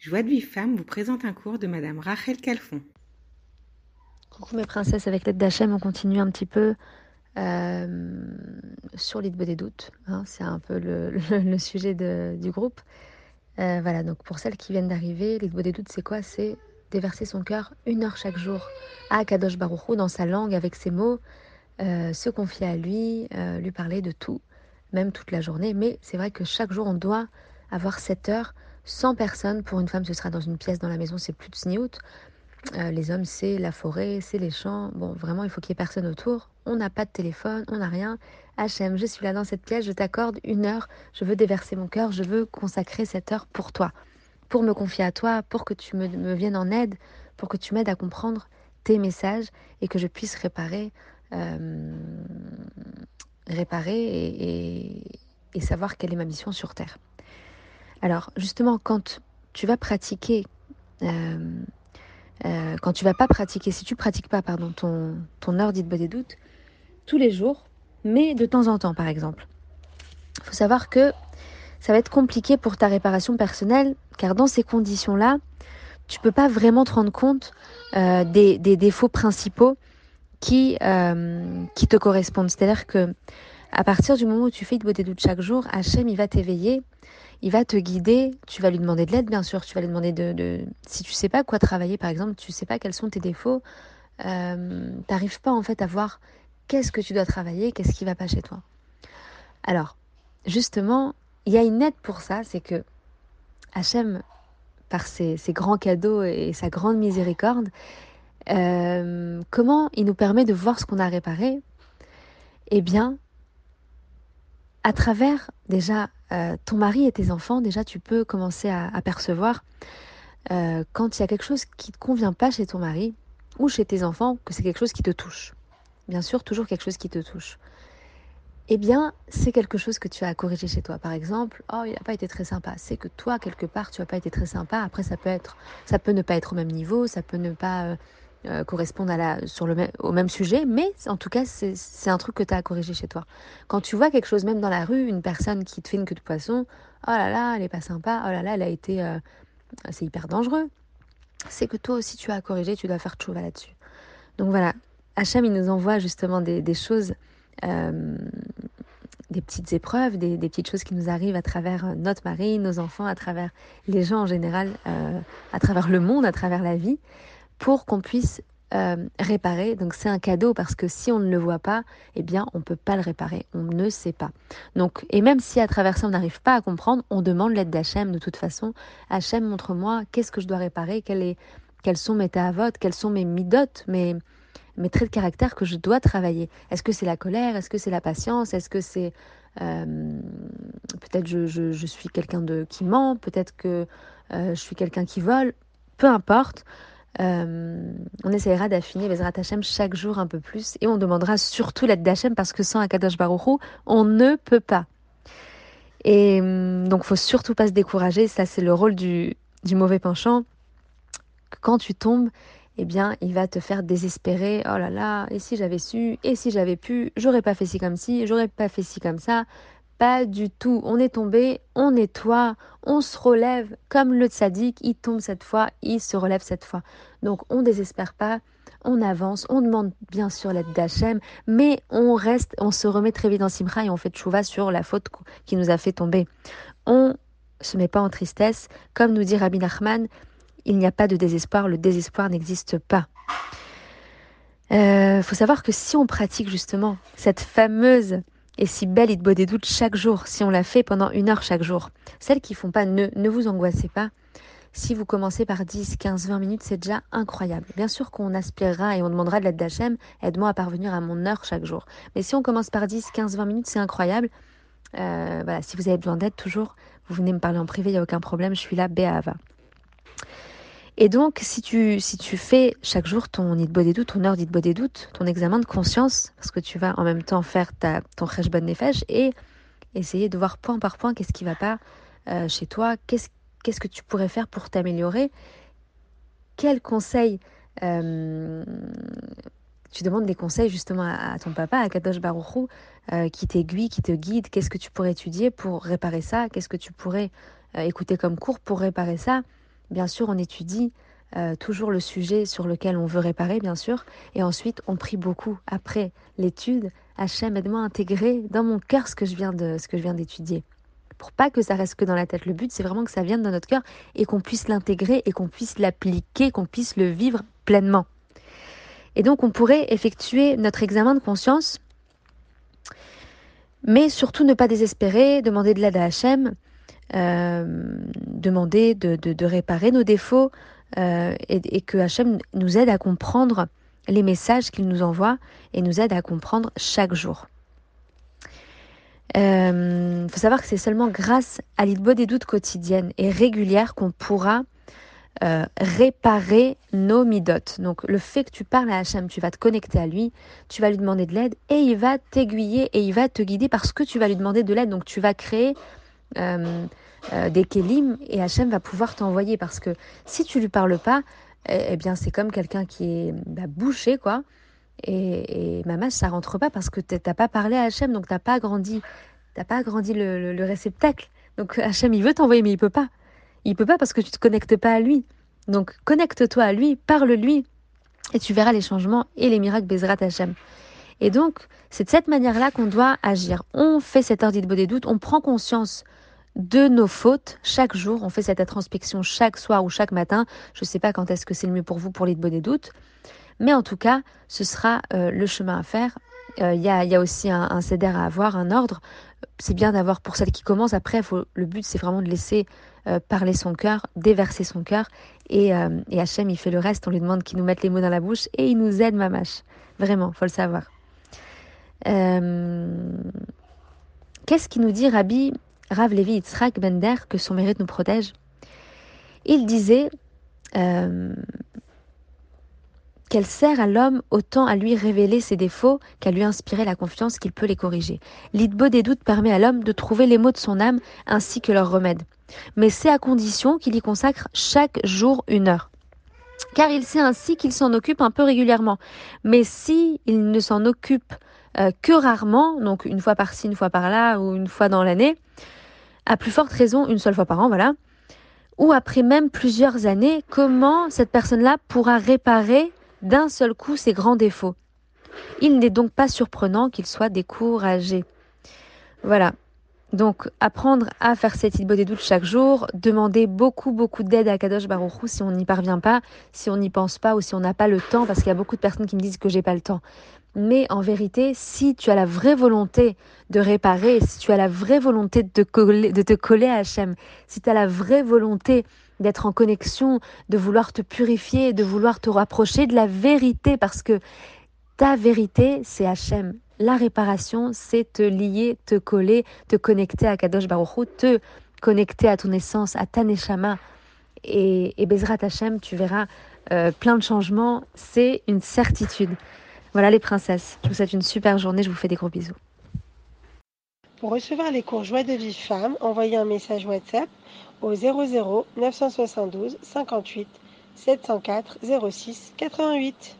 Joie de Vie Femme vous présente un cours de Madame Rachel Calfon. Coucou mes princesses, avec l'aide d'Hachem, on continue un petit peu euh, sur l'idée des doutes. Hein. c'est un peu le, sujet du groupe. Euh, voilà, donc pour celles qui viennent d'arriver, l'idée des doutes, c'est quoi? C'est déverser son cœur une heure chaque jour à Kadosh Baruchou dans sa langue avec ses mots, euh, se confier à lui, lui parler de tout, même toute la journée. Mais c'est vrai que chaque jour, on doit avoir cette heure 100 personnes. Pour une femme, ce sera dans une pièce dans la maison, c'est plus de sniout. Euh, les hommes, c'est la forêt, c'est les champs. Bon, vraiment, il faut qu'il y ait personne autour. On n'a pas de téléphone, on n'a rien. HM, je suis là dans cette pièce, je t'accorde une heure, je veux déverser mon cœur, je veux consacrer cette heure pour toi, pour me confier à toi, pour que tu me, viennes en aide, pour que tu m'aides à comprendre tes messages et que je puisse réparer, euh, réparer et savoir quelle est ma mission sur Terre. Alors justement, quand tu vas pratiquer, euh, euh, quand tu vas pas pratiquer, si tu pratiques pas, pardon, ton, ton heure dite des doutes, tous les jours, mais de temps en temps, par exemple. Il faut savoir que ça va être compliqué pour ta réparation personnelle, car dans ces conditions-là, tu peux pas vraiment te rendre compte euh, des, défauts principaux qui, qui te correspondent. C'est-à-dire que à partir du moment où tu fais de des doutes chaque jour, Hachem, il va t'éveiller il va te guider, tu vas lui demander de l'aide bien sûr, tu vas lui demander de, Si tu sais pas quoi travailler par exemple, tu sais pas quels sont tes défauts, euh, t'arrives pas en fait à voir qu'est-ce que tu dois travailler, qu'est-ce qui va pas chez toi. Alors, justement, il y a une aide pour ça, c'est que Hachem, par ses, grands cadeaux et sa grande miséricorde, euh, comment il nous permet de voir ce qu'on a réparé? Eh bien, à travers déjà euh, ton mari et tes enfants, déjà tu peux commencer à, percevoir euh, quand il y a quelque chose qui ne te convient pas chez ton mari ou chez tes enfants, que c'est quelque chose qui te touche. Bien sûr, toujours quelque chose qui te touche. Eh bien, c'est quelque chose que tu as à corriger chez toi. Par exemple, oh, il n'a pas été très sympa. C'est que toi, quelque part, tu n'as pas été très sympa. Après, ça peut être, ça peut ne pas être au même niveau, ça peut ne pas euh, correspondent à la, sur le même, au même sujet, mais en tout cas, c'est un truc que tu as à corriger chez toi. Quand tu vois quelque chose, même dans la rue, une personne qui te fait une queue de poisson, oh là là, elle est pas sympa, oh là là, elle a été. Euh, c'est hyper dangereux. C'est que toi aussi, tu as à corriger, tu dois faire tchouva là-dessus. Donc voilà, Hacham, il nous envoie justement des, des choses. Euh, des petites épreuves, des, des, petites choses qui nous arrivent à travers notre mari, nos enfants, à travers les gens en général, à travers le monde, à travers la vie pour qu'on puisse euh, réparer. Donc c'est un cadeau parce que si on ne le voit pas, eh bien on ne peut pas le réparer. On ne sait pas. Donc et même si à travers ça on n'arrive pas à comprendre, on demande l'aide d'Hachem de toute façon. Hachem montre-moi qu'est-ce que je dois réparer, quel quels sont mes ta'avot, quels sont mes midotes, mes, mes traits de caractère que je dois travailler. Est-ce que c'est la colère? Est-ce que c'est la patience? Est-ce que c'est euh, peut-être je, je, suis quelqu'un de qui ment Peut-être que euh, je suis quelqu'un qui vole Peu importe. Euh, on essaiera d'affiner Bezrat Hashem chaque jour un peu plus et on demandera surtout l'aide d'Hachem parce que sans Akadosh Baruchou, on ne peut pas. Et hum, donc, faut surtout pas se décourager. Ça, c'est le rôle du, du mauvais penchant. Quand tu tombes, eh bien, il va te faire désespérer. Oh là là, et si j'avais su, et si j'avais pu, j'aurais pas fait ci comme ci, j'aurais pas fait ci comme ça. Pas du tout. On est tombé, on nettoie, on se relève comme le tzaddik, il tombe cette fois, il se relève cette fois. Donc on désespère pas, on avance, on demande bien sûr l'aide d'Hachem, mais on reste, on se remet très vite en simra et on fait chouva sur la faute qui nous a fait tomber. On se met pas en tristesse, comme nous dit Rabbi Nachman, il n'y a pas de désespoir, le désespoir n'existe pas. Il euh, faut savoir que si on pratique justement cette fameuse et si belle il des doutes chaque jour, si on la fait pendant une heure chaque jour. Celles qui font pas, ne, vous angoissez pas. Si vous commencez par 10, 15, 20 minutes, c'est déjà incroyable. Bien sûr qu'on aspirera et on demandera de l'aide d'Hachem, aide-moi à parvenir à mon heure chaque jour. Mais si on commence par 10, 15, 20 minutes, c'est incroyable. Euh, si vous avez besoin d'aide, toujours, vous venez me parler en privé, il n'y a aucun problème, je suis là. Et donc, si tu, si fais chaque jour ton des doutes, ton heure des doutes, ton examen de conscience, parce que tu vas en même temps faire ta, ton bonne nefesh et essayer de voir point par point qu'est-ce qui va pas euh, chez toi, qu'est-ce, qu'est-ce que tu pourrais faire pour t'améliorer, quels conseils euh, tu demandes des conseils justement à, ton papa, à Kadosh Baruchou, euh, qui t'aiguille, qui te guide, qu'est-ce que tu pourrais étudier pour réparer ça, qu'est-ce que tu pourrais écouter comme cours pour réparer ça, bien sûr, on étudie euh, toujours le sujet sur lequel on veut réparer, bien sûr, et ensuite on prie beaucoup. Après l'étude, Hachem, aide-moi à intégrer dans mon cœur ce que je viens de ce que je viens d'étudier. Pour pas que ça reste que dans la tête. Le but, c'est vraiment que ça vienne dans notre cœur et qu'on puisse l'intégrer et qu'on puisse l'appliquer, qu'on puisse le vivre pleinement. Et donc, on pourrait effectuer notre examen de conscience, mais surtout ne pas désespérer, demander de l'aide à Hachem, demander de, réparer nos défauts euh, et, que Hachem nous aide à comprendre les messages qu'il nous envoie et nous aide à comprendre chaque jour. Il euh, faut savoir que c'est seulement grâce à l'idbo des doutes quotidiennes et régulières qu'on pourra euh, réparer nos midotes. Donc le fait que tu parles à Hachem, tu vas te connecter à lui, tu vas lui demander de l'aide et il va t'aiguiller et il va te guider parce que tu vas lui demander de l'aide. Donc tu vas créer euh, euh, des kélim et Hachem va pouvoir t'envoyer parce que si tu lui parles pas, eh, eh bien c'est comme quelqu'un qui est bah, bouché quoi. Et, et maman, ça rentre pas parce que t'as pas parlé à Hachem, donc t'as pas grandi, t'as pas agrandi le, le réceptacle. Donc Hachem, il veut t'envoyer, mais il peut pas. Il peut pas parce que tu te connectes pas à lui. Donc connecte-toi à lui, parle-lui, et tu verras les changements et les miracles Bezrat Hashem. Et donc, c'est de cette manière-là qu'on doit agir. On fait cette heure d'Idbo des doutes, on prend conscience de nos fautes chaque jour, on fait cette introspection chaque soir ou chaque matin. Je ne sais pas quand est-ce que c'est le mieux pour vous pour l'Idbo des doutes, mais en tout cas, ce sera euh, le chemin à faire. Euh, il y, a, aussi un, un à avoir, un ordre. C'est bien d'avoir pour celle qui commence. Après, le but, c'est vraiment de laisser euh, parler son cœur, déverser son cœur. Et, et Hachem, il fait le reste. On lui demande qu'il nous mette les mots dans la bouche et il nous aide, mamache. Vraiment, faut le savoir. Qu'est-ce qui nous dit Rabbi? Rav Levi Yitzhak Bender que son mérite nous protège Il disait qu'elle sert à l'homme autant à lui révéler ses défauts qu'à lui inspirer la confiance qu'il peut les corriger. L'idbo des doutes permet à l'homme de trouver les mots de son âme ainsi que leurs remèdes mais c'est à condition qu'il y consacre chaque jour une heure. Car il sait ainsi qu'il s'en occupe un peu régulièrement. Mais si il ne s'en occupe euh, que rarement, donc une fois par-ci, une fois par-là, ou une fois dans l'année, à plus forte raison une seule fois par an, voilà, ou après même plusieurs années, comment cette personne-là pourra réparer d'un seul coup ses grands défauts? Il n'est donc pas surprenant qu'il soit découragé. Voilà, donc, apprendre à faire cette idée des doutes chaque jour, demander beaucoup, beaucoup d'aide à Kadosh Baruchou si on n'y parvient pas, si on n'y pense pas ou si on n'a pas le temps, parce qu'il y a beaucoup de personnes qui me disent que j'ai pas le temps. Mais en vérité, si tu as la vraie volonté de réparer, si tu as la vraie volonté de te coller, à Hachem, si tu as la vraie volonté d'être en connexion, de vouloir te purifier, de vouloir te rapprocher de la vérité, parce que ta vérité, c'est Hachem. La réparation, c'est te lier, te coller, te connecter à Kadosh Baruch te connecter à ton essence, à ta neshama. Et, et Bezrat Hashem, tu verras euh, plein de changements. C'est une certitude. Voilà les princesses. Je vous souhaite une super journée. Je vous fais des gros bisous. Pour recevoir les cours Joie de vie femme, envoyez un message WhatsApp au 00 972 58 704 06 88.